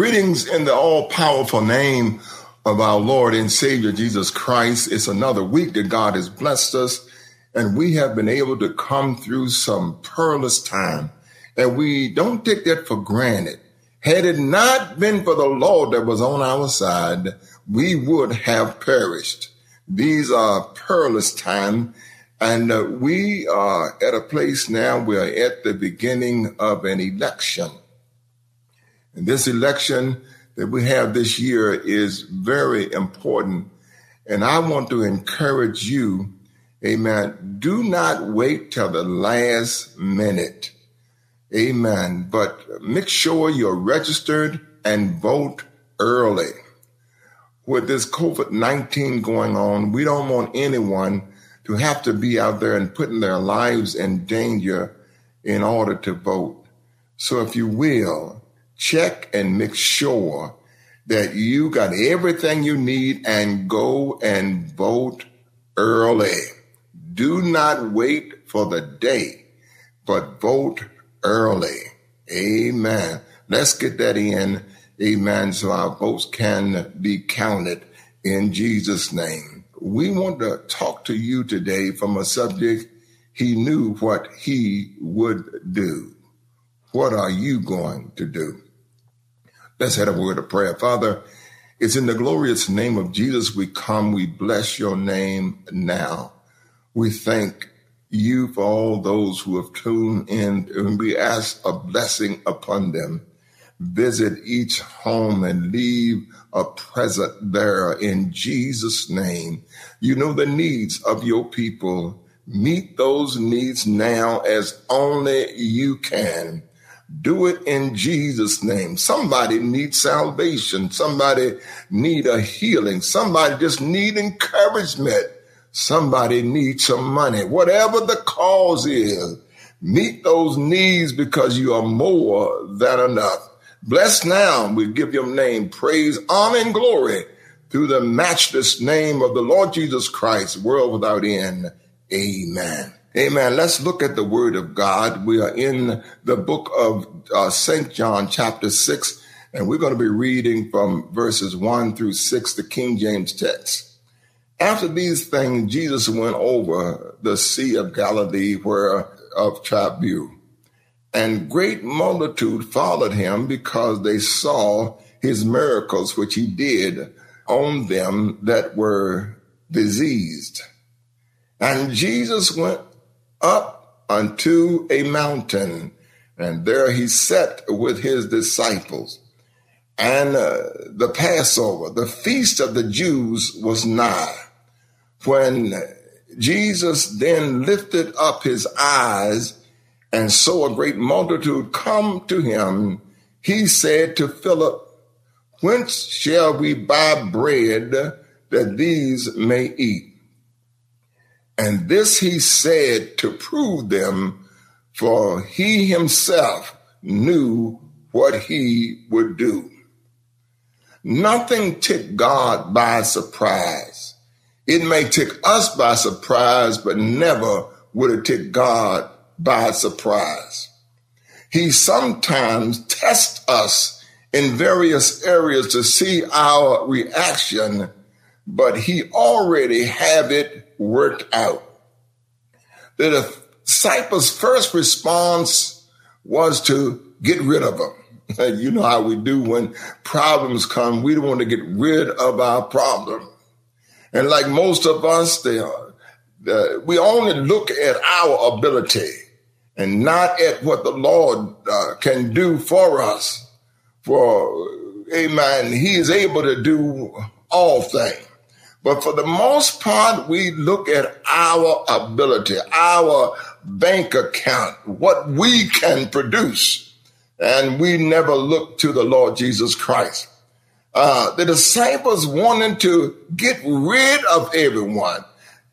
Greetings in the all powerful name of our Lord and Savior Jesus Christ. It's another week that God has blessed us, and we have been able to come through some perilous time. And we don't take that for granted. Had it not been for the Lord that was on our side, we would have perished. These are perilous times, and uh, we are at a place now, we are at the beginning of an election. And this election that we have this year is very important. And I want to encourage you, amen, do not wait till the last minute. Amen. But make sure you're registered and vote early. With this COVID 19 going on, we don't want anyone to have to be out there and putting their lives in danger in order to vote. So if you will, check and make sure that you got everything you need and go and vote early. Do not wait for the day, but vote early. Amen. Let's get that in. Amen. So our votes can be counted in Jesus' name. We want to talk to you today from a subject he knew what he would do. What are you going to do? Let's have a word of prayer. Father, it's in the glorious name of Jesus we come. We bless your name now. We thank you for all those who have tuned in and we ask a blessing upon them. Visit each home and leave a present there in Jesus' name. You know the needs of your people. Meet those needs now as only you can. Do it in Jesus' name. Somebody needs salvation. Somebody need a healing. Somebody just need encouragement. Somebody needs some money. Whatever the cause is, meet those needs because you are more than enough. Bless now. We give your name praise, honor, and glory through the matchless name of the Lord Jesus Christ, world without end. Amen. Amen. Let's look at the word of God. We are in the book of uh, St. John, chapter 6, and we're going to be reading from verses 1 through 6, the King James text. After these things, Jesus went over the Sea of Galilee, where of Tiberias, and great multitude followed him because they saw his miracles which he did on them that were diseased. And Jesus went up unto a mountain, and there he sat with his disciples. And uh, the Passover, the feast of the Jews, was nigh. When Jesus then lifted up his eyes and saw a great multitude come to him, he said to Philip, Whence shall we buy bread that these may eat? And this he said to prove them, for he himself knew what he would do. Nothing took God by surprise. It may take us by surprise, but never would it take God by surprise. He sometimes tests us in various areas to see our reaction, but he already have it worked out. The disciples' first response was to get rid of them. You know how we do when problems come. We don't want to get rid of our problem. And like most of us, they are, uh, we only look at our ability and not at what the Lord uh, can do for us. For, amen, he is able to do all things. But for the most part, we look at our ability, our bank account, what we can produce. And we never look to the Lord Jesus Christ. Uh, the disciples wanted to get rid of everyone.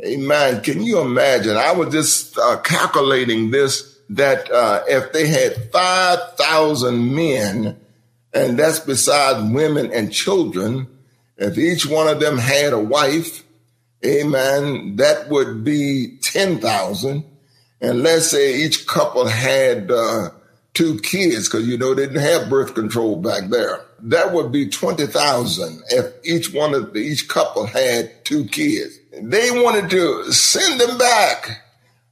Amen. Can you imagine? I was just uh, calculating this that uh, if they had 5,000 men, and that's besides women and children, if each one of them had a wife, amen, that would be 10,000. And let's say each couple had uh, two kids, because you know they didn't have birth control back there. That would be 20,000 if each one of the, each couple had two kids. They wanted to send them back.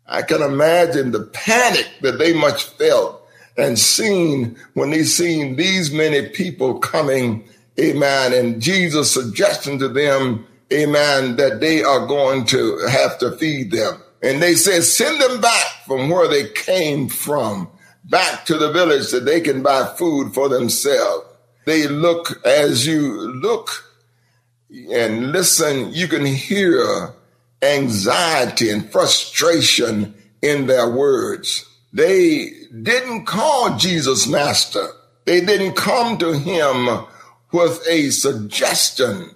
I can imagine the panic that they must felt and seen when they seen these many people coming, amen, and Jesus suggesting to them, amen, that they are going to have to feed them. And they said, send them back from where they came from, back to the village that they can buy food for themselves. They look as you look and listen, you can hear anxiety and frustration in their words. They didn't call Jesus master. They didn't come to him with a suggestion.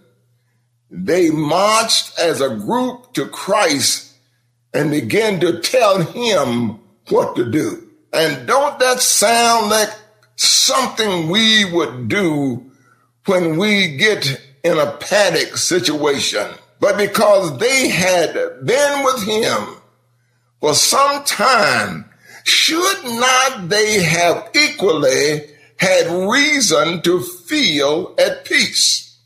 They marched as a group to Christ and began to tell him what to do. And don't that sound like something we would do when we get in a panic situation? But because they had been with him for some time, should not they have equally had reason to feel at peace?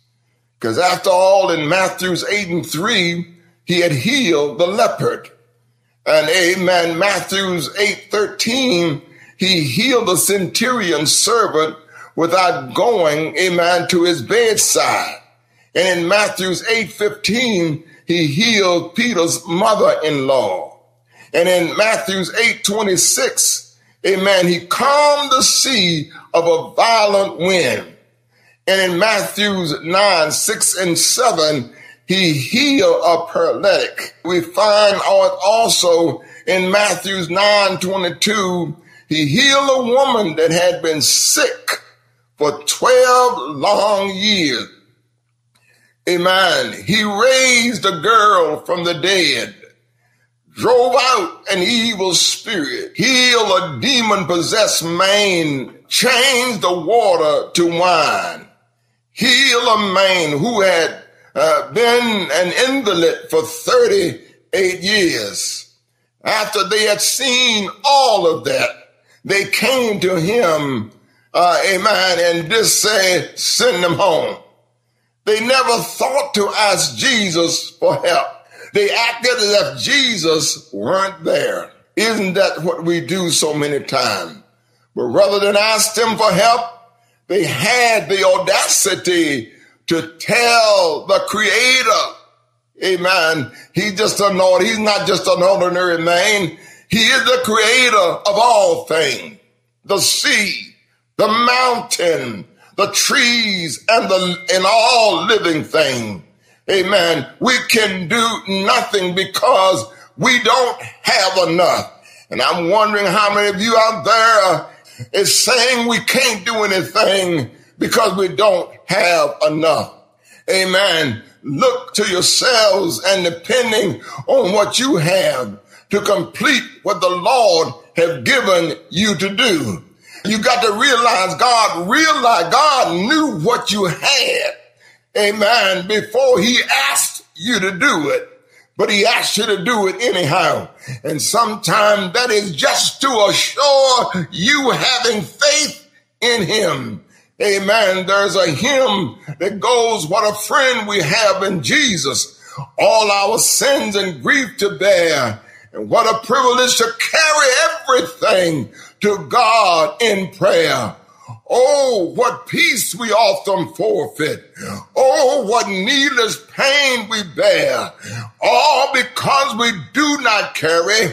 Because after all, in Matthew's 8 and 3, he had healed the leopard. And amen, Matthew's 8 13, he healed the centurion's servant without going, amen, to his bedside. And in Matthew's 8 15, he healed Peter's mother in law. And in Matthew's 8 26, amen, he calmed the sea of a violent wind. And in Matthew's 9 6 and 7, he healed a paralytic. We find also in Matthew's 9 22, he healed a woman that had been sick for 12 long years. Amen. He raised a girl from the dead drove out an evil spirit, healed a demon possessed man, changed the water to wine, healed a man who had uh, been an invalid for 38 years. After they had seen all of that, they came to him, uh, amen, and just said, send them home. They never thought to ask Jesus for help. They acted as if Jesus weren't there. Isn't that what we do so many times? But rather than ask them for help, they had the audacity to tell the creator, amen, he's just an he's not just an ordinary man. He is the creator of all things, the sea, the mountain, the trees, and the, and all living things. Amen. We can do nothing because we don't have enough. And I'm wondering how many of you out there is saying we can't do anything because we don't have enough. Amen. Look to yourselves and depending on what you have to complete what the Lord have given you to do. You got to realize God realized God knew what you had amen, before he asked you to do it. But he asked you to do it anyhow. And sometimes that is just to assure you having faith in him. Amen. There's a hymn that goes, what a friend we have in Jesus. All our sins and grief to bear. And what a privilege to carry everything to God in prayer. Oh, what peace we often forfeit. Oh, what needless pain we bear. All because we do not carry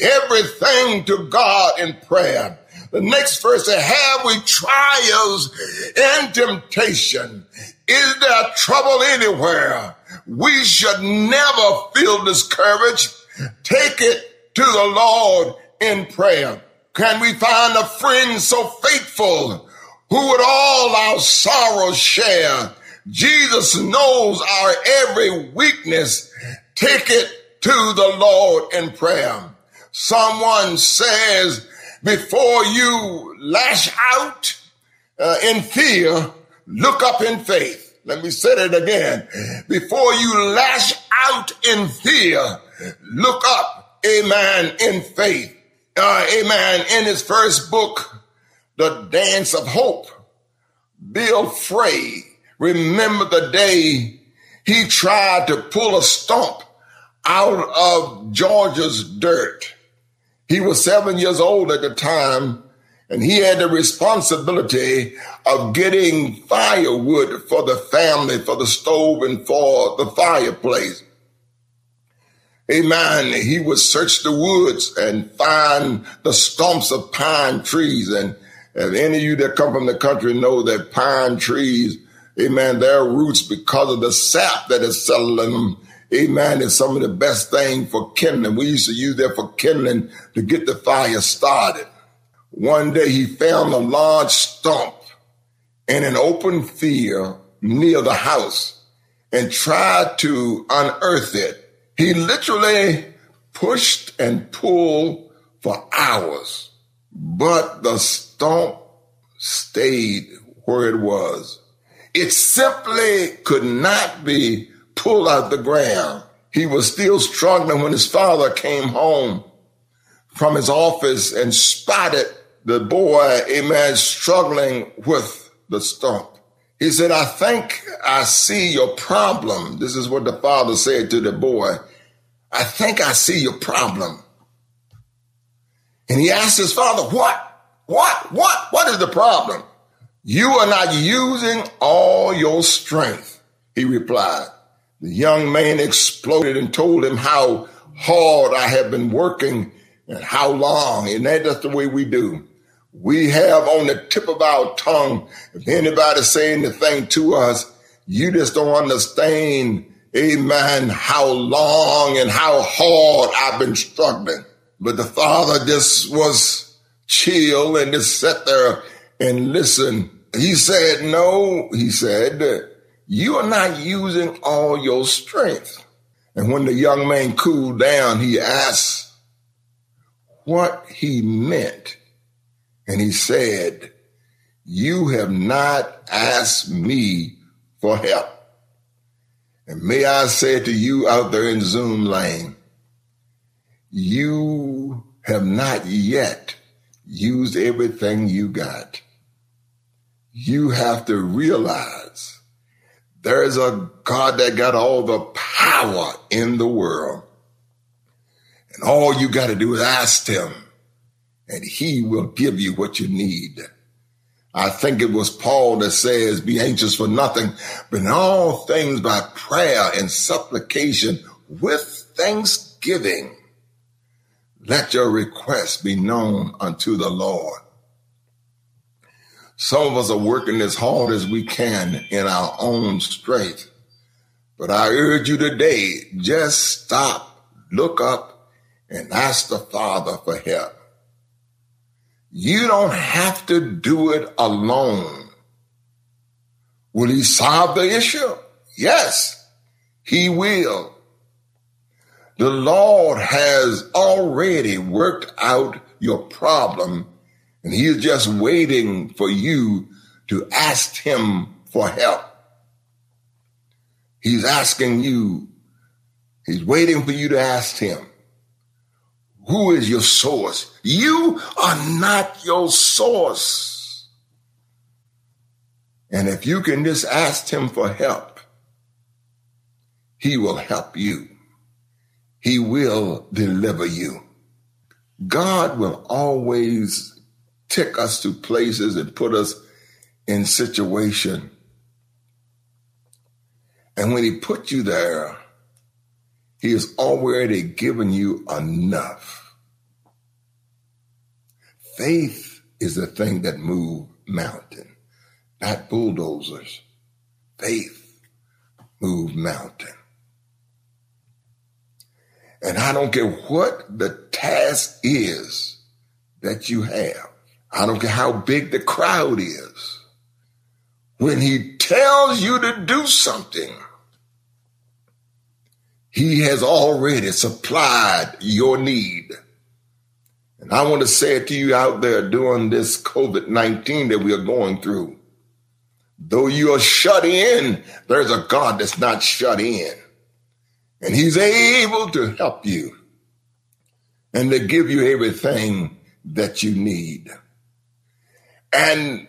everything to God in prayer. The next verse says, have we trials and temptation? Is there trouble anywhere? We should never feel discouraged. Take it to the Lord in prayer. Can we find a friend so faithful who would all our sorrows share? Jesus knows our every weakness. Take it to the Lord in prayer. Someone says, before you lash out uh, in fear, look up in faith. Let me say it again. Before you lash out in fear, look up, amen, in faith uh, amen, in his first book the dance of hope. Bill Frey, remember the day he tried to pull a stump out of Georgia's dirt. He was seven years old at the time, and he had the responsibility of getting firewood for the family, for the stove, and for the fireplace. Amen. He would search the woods and find the stumps of pine trees. And if any of you that come from the country know that pine trees, amen, their roots, because of the sap that is settled in them, amen, is some of the best thing for kindling. We used to use that for kindling to get the fire started. One day he found a large stump in an open field near the house and tried to unearth it. He literally pushed and pulled for hours, but the stump stayed where it was. It simply could not be pulled out the ground. He was still struggling when his father came home from his office and spotted the boy, amen, struggling with the stump. He said, I think I see your problem. This is what the father said to the boy. I think I see your problem. And he asked his father, what? What? What? What is the problem? You are not using all your strength, he replied. The young man exploded and told him how hard I have been working and how long. And that's the way we do. We have on the tip of our tongue, if anybody say anything to us, you just don't understand, amen, how long and how hard I've been struggling. But the father just was chill and just sat there and listen. He said, no, he said, you are not using all your strength. And when the young man cooled down, he asked what he meant. And he said, You have not asked me for help. And may I say to you out there in Zoom lane, you have not yet used everything you got. You have to realize there is a God that got all the power in the world. And all you got to do is ask him and he will give you what you need. I think it was Paul that says, be anxious for nothing, but in all things by prayer and supplication with thanksgiving. Let your requests be known unto the Lord. Some of us are working as hard as we can in our own strength. But I urge you today, just stop, look up, and ask the Father for help. You don't have to do it alone. Will he solve the issue? Yes, he will. The Lord has already worked out your problem and he is just waiting for you to ask him for help. He's asking you, he's waiting for you to ask him, who is your source? You are not your source. And if you can just ask him for help, he will help you. He will deliver you. God will always take us to places and put us in situation. And when he put you there, he has already given you enough. Faith is the thing that moves mountain, not bulldozers. Faith moves mountain. And I don't care what the task is that you have. I don't care how big the crowd is. When he tells you to do something, he has already supplied your need. I want to say it to you out there during this COVID 19 that we are going through. Though you are shut in, there's a God that's not shut in. And he's able to help you and to give you everything that you need. And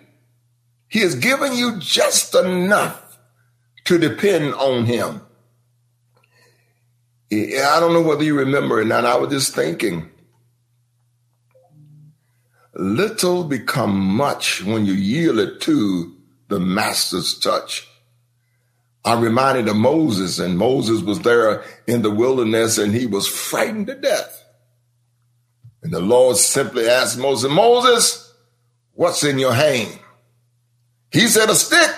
he has given you just enough to depend on him. I don't know whether you remember it not. I was just thinking. Little become much when you yield it to the master's touch. I'm reminded of Moses, and Moses was there in the wilderness and he was frightened to death. And the Lord simply asked Moses, Moses, what's in your hand? He said, a stick.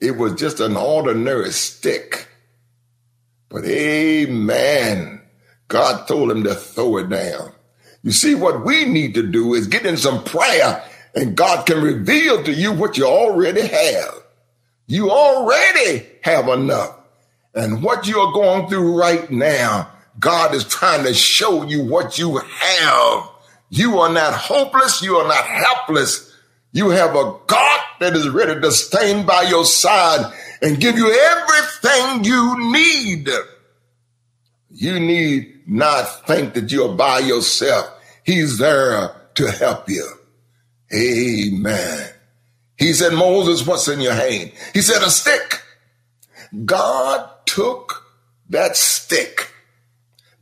It was just an ordinary stick. But amen. God told him to throw it down. You see, what we need to do is get in some prayer and God can reveal to you what you already have. You already have enough. And what you are going through right now, God is trying to show you what you have. You are not hopeless. You are not helpless. You have a God that is ready to stand by your side and give you everything you need. You need not think that you're by yourself. He's there to help you. Amen. He said, Moses, what's in your hand? He said, a stick. God took that stick,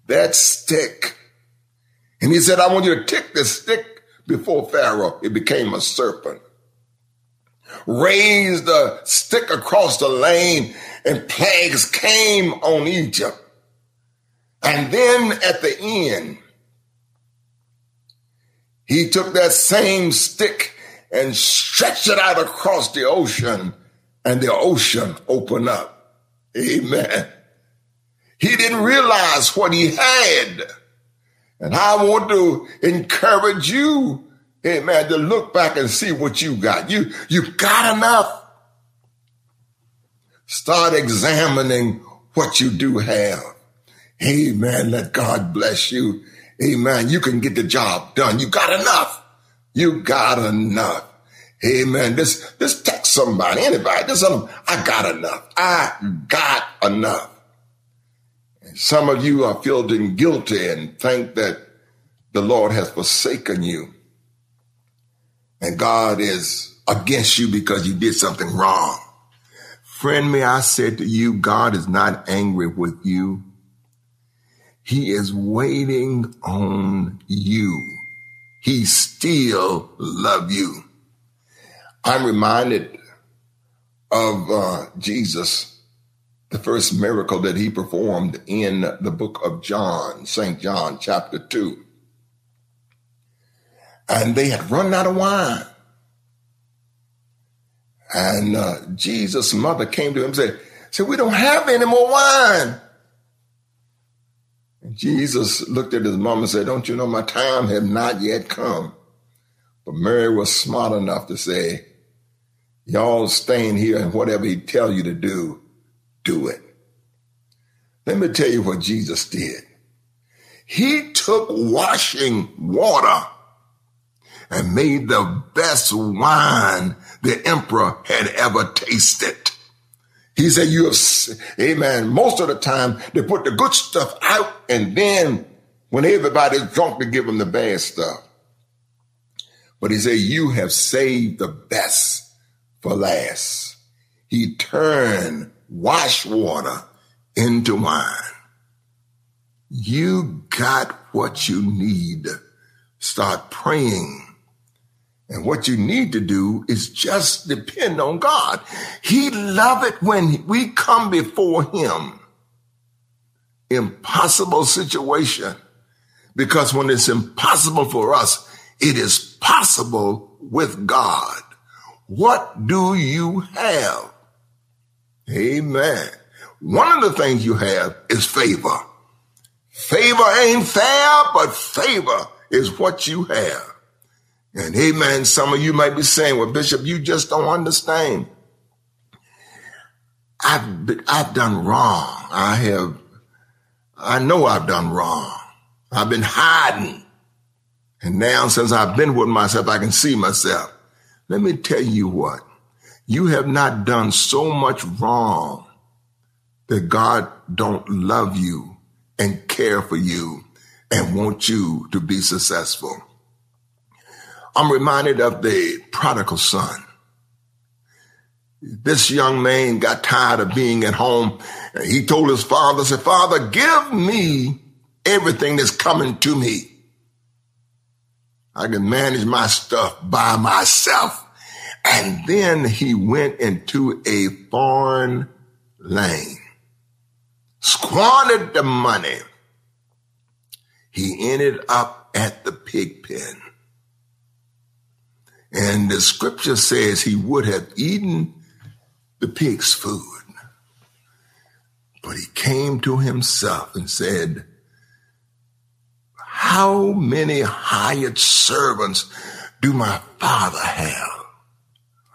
that stick, and he said, I want you to take this stick before Pharaoh. It became a serpent. Raised the stick across the lane and plagues came on Egypt. And then at the end, he took that same stick and stretched it out across the ocean, and the ocean opened up. Amen. He didn't realize what he had. And I want to encourage you, amen, to look back and see what you got. You, you got enough. Start examining what you do have. Amen. Let God bless you. Amen. You can get the job done. You got enough. You got enough. Amen. This, this text somebody, anybody, this, um, I got enough. I got enough. And some of you are feeling guilty and think that the Lord has forsaken you. And God is against you because you did something wrong. Friend, may I say to you, God is not angry with you. He is waiting on you. He still love you. I'm reminded of uh, Jesus, the first miracle that he performed in the book of John, St. John, chapter 2. And they had run out of wine. And uh, Jesus' mother came to him and said, said, We don't have any more wine. Jesus looked at his mom and said, Don't you know my time had not yet come? But Mary was smart enough to say, Y'all staying here and whatever he tell you to do, do it. Let me tell you what Jesus did. He took washing water and made the best wine the emperor had ever tasted. He said, you have, amen. Most of the time they put the good stuff out and then when everybody's drunk, they give them the bad stuff. But he said, you have saved the best for last. He turned wash water into wine. You got what you need. Start praying and what you need to do is just depend on God. He love it when we come before him. Impossible situation. Because when it's impossible for us, it is possible with God. What do you have? Amen. One of the things you have is favor. Favor ain't fair, but favor is what you have. And amen, some of you might be saying, well, Bishop, you just don't understand. I've, I've done wrong. I have, I know I've done wrong. I've been hiding. And now since I've been with myself, I can see myself. Let me tell you what, you have not done so much wrong that God don't love you and care for you and want you to be successful. I'm reminded of the prodigal son. This young man got tired of being at home. And He told his father, said, Father, give me everything that's coming to me. I can manage my stuff by myself. And then he went into a foreign land, squandered the money. He ended up at the pig pen. And the scripture says he would have eaten the pig's food. But he came to himself and said, How many hired servants do my father have?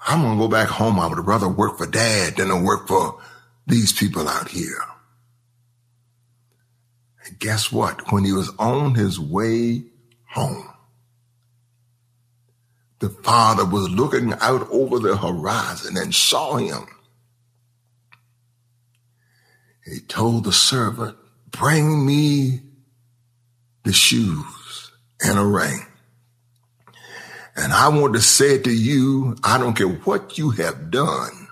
I'm going to go back home. I would rather work for dad than to work for these people out here. And guess what? When he was on his way home, the father was looking out over the horizon and saw him. He told the servant, bring me the shoes and a ring. And I want to say to you, I don't care what you have done.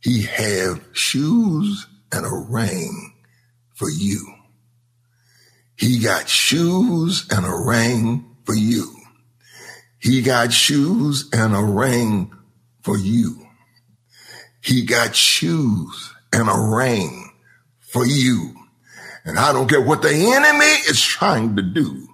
He have shoes and a ring for you. He got shoes and a ring for you. He got shoes and a ring for you. He got shoes and a ring for you. And I don't care what the enemy is trying to do.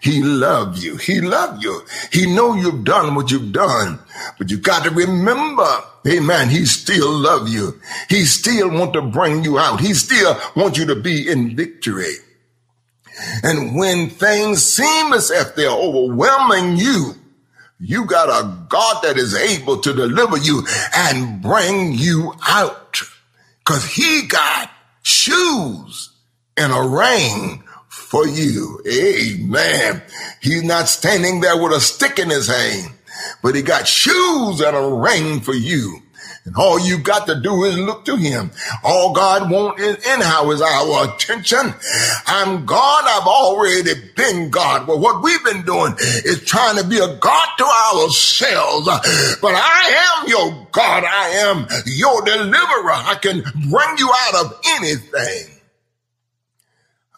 He loved you. He loved you. He know you've done what you've done, but you got to remember, amen, he still love you. He still want to bring you out. He still want you to be in victory. And when things seem as if they're overwhelming you, you got a God that is able to deliver you and bring you out. Cause he got shoes and a ring for you. Amen. He's not standing there with a stick in his hand, but he got shoes and a ring for you. And all you got to do is look to him. All God wants in, how is our attention. I'm God. I've already been God. Well, what we've been doing is trying to be a God to ourselves. But I am your God. I am your deliverer. I can bring you out of anything.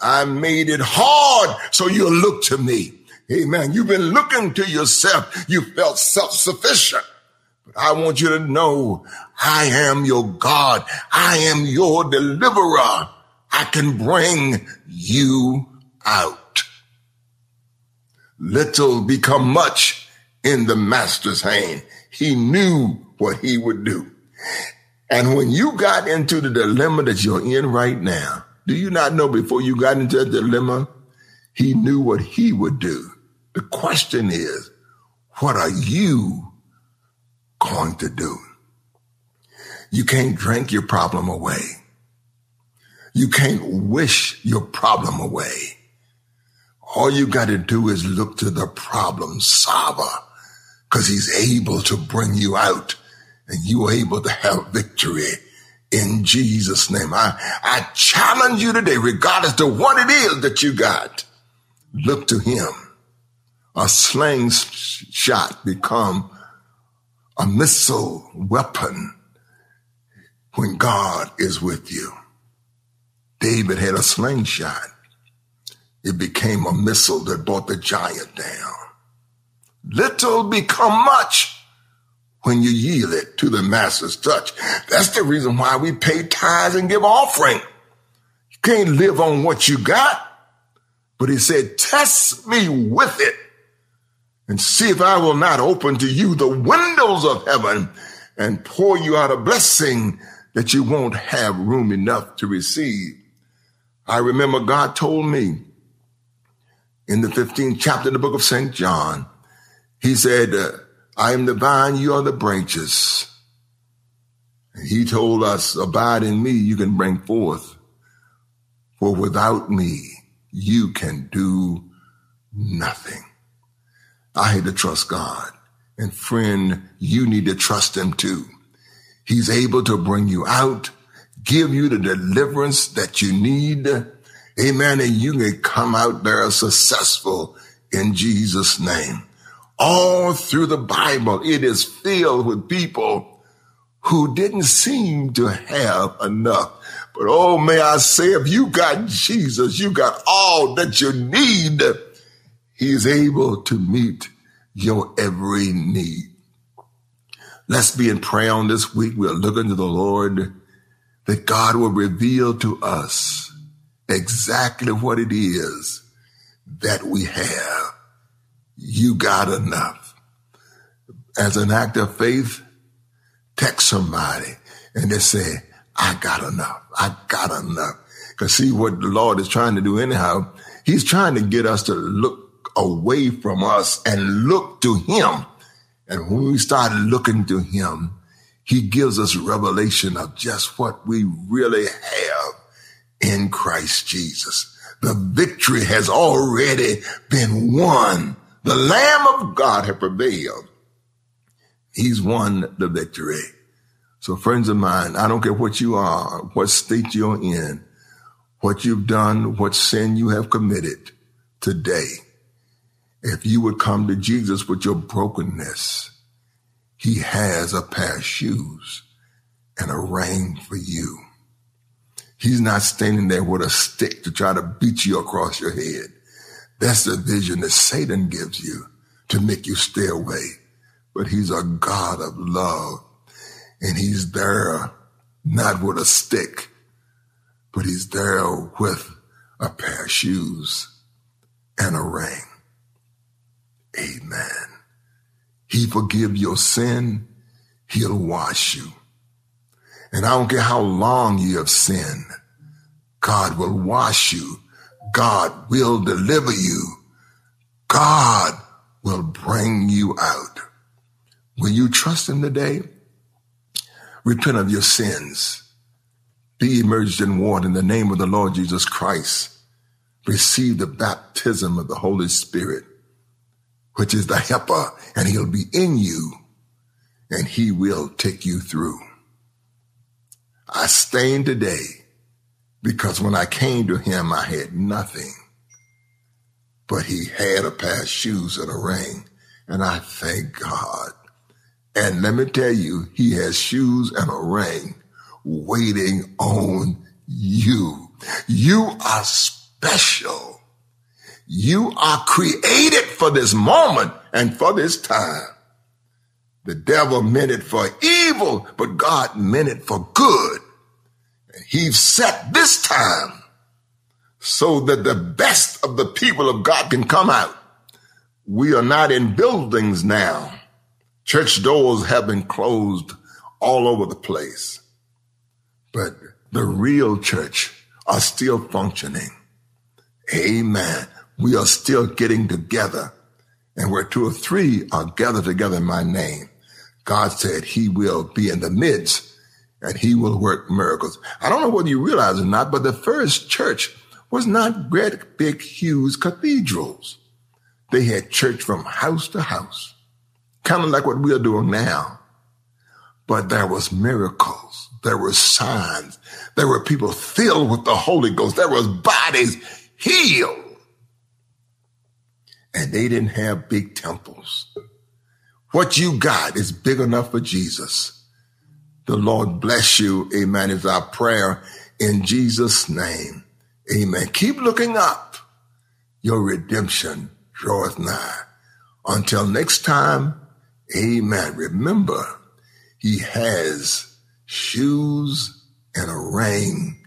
I made it hard so you'll look to me. Amen. You've been looking to yourself. You felt self-sufficient. I want you to know I am your God. I am your deliverer. I can bring you out. Little become much in the master's hand. He knew what he would do. And when you got into the dilemma that you're in right now, do you not know before you got into that dilemma, he knew what he would do? The question is, what are you going to do? You can't drink your problem away. You can't wish your problem away. All you got to do is look to the problem solver because he's able to bring you out and you are able to have victory in Jesus' name. I, I challenge you today, regardless of what it is that you got, look to him. A sling shot become a missile weapon when God is with you. David had a slingshot. It became a missile that brought the giant down. Little become much when you yield it to the master's touch. That's the reason why we pay tithes and give offering. You can't live on what you got. But he said, test me with it and see if I will not open to you the windows of heaven and pour you out a blessing that you won't have room enough to receive. I remember God told me in the 15th chapter of the book of St. John, he said, uh, I am the vine, you are the branches. And he told us, abide in me, you can bring forth. For without me, you can do nothing. I had to trust God. And friend, you need to trust him too. He's able to bring you out, give you the deliverance that you need. Amen. And you can come out there successful in Jesus' name. All through the Bible, it is filled with people who didn't seem to have enough. But oh, may I say, if you got Jesus, you got all that you need. He's able to meet your every need. Let's be in prayer on this week. We're looking to the Lord that God will reveal to us exactly what it is that we have. You got enough. As an act of faith, text somebody and just say, I got enough. I got enough. Cause see what the Lord is trying to do anyhow. He's trying to get us to look away from us and look to him. And when we start looking to him, he gives us revelation of just what we really have in Christ Jesus. The victory has already been won. The Lamb of God has prevailed. He's won the victory. So friends of mine, I don't care what you are, what state you're in, what you've done, what sin you have committed today. If you would come to Jesus with your brokenness, he has a pair of shoes and a ring for you. He's not standing there with a stick to try to beat you across your head. That's the vision that Satan gives you to make you stay away. But he's a God of love and he's there not with a stick, but he's there with a pair of shoes and a ring. Amen. He forgive your sin. He'll wash you. And I don't care how long you have sinned. God will wash you. God will deliver you. God will bring you out. Will you trust him today? Repent of your sins. Be immersed in water in the name of the Lord Jesus Christ. Receive the baptism of the Holy Spirit, which is the helper, and he'll be in you and he will take you through. I stand today because when I came to him, I had nothing, but he had a pair of shoes and a ring. And I thank God. And let me tell you, he has shoes and a ring waiting on you. You are special. You are created for this moment and for this time. The devil meant it for evil, but God meant it for good. And he set this time so that the best of the people of God can come out. We are not in buildings now. Church doors have been closed all over the place, but the real church are still functioning. Amen. We are still getting together and where two or three are gathered together in my name, God said he will be in the midst and he will work miracles. I don't know whether you realize or not, but the first church was not great, big, huge cathedrals. They had church from house to house, kind of like what we are doing now. But there was miracles. There were signs. There were people filled with the Holy Ghost. There was bodies healed. And they didn't have big temples. What you got is big enough for Jesus. The Lord bless you. Amen. Is our prayer in Jesus' name. Amen. Keep looking up. Your redemption draweth nigh. Until next time, amen. Remember, he has shoes and a ring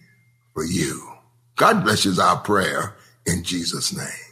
for you. God bless you is our prayer in Jesus' name.